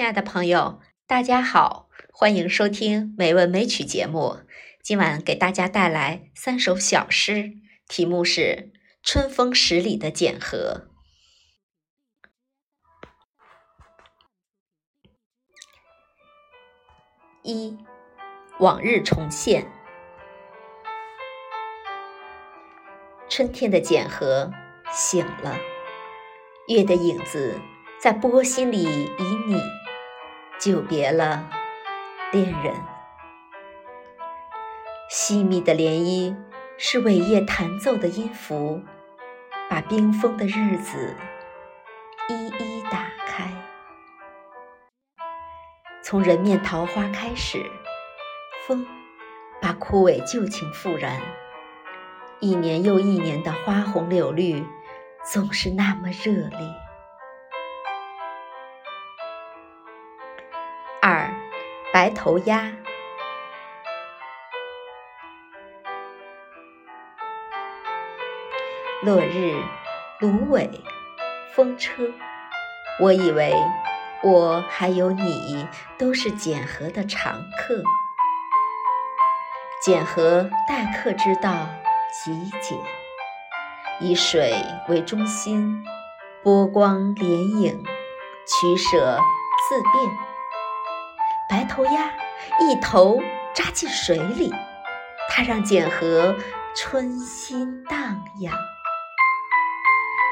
亲爱的朋友，大家好，欢迎收听《美文美曲》节目。今晚给大家带来三首小诗，题目是《春风十里的简和》。一，往日重现。春天的简和醒了，月的影子在波心里旖旎，久别了恋人。细密的涟漪是尾叶弹奏的音符，把冰封的日子一一打开。从人面桃花开始，风把枯萎旧情复燃。一年又一年的花红柳绿，总是那么热烈。白头鸭。落日，芦苇，风车。我以为我还有你，都是简和的常客。简和待客之道。极简，以水为中心，波光涟影，取舍自变。白头鸭一头扎进水里，它让简和春心荡漾。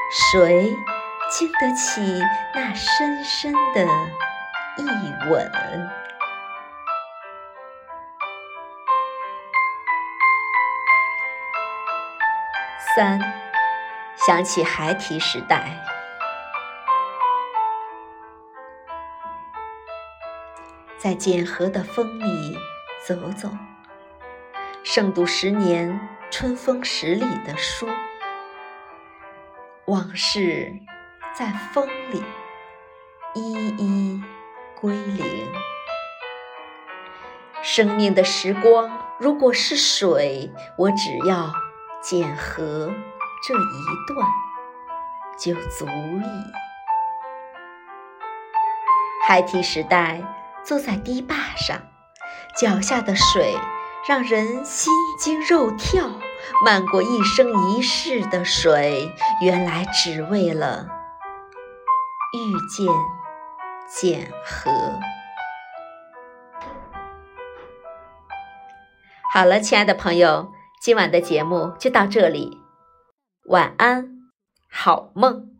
谁经得起那深深的一吻？三，想起孩提时代，在简和的风里走走，胜读十年春风十里的书，往事在风里一一归零。生命的时光如果是水，我只要。简和这一段就足矣。孩提时代，坐在堤坝上，脚下的水让人心惊肉跳。漫过一生一世的水，原来只为了遇见简和。好了，亲爱的朋友。今晚的节目就到这里，晚安，好梦。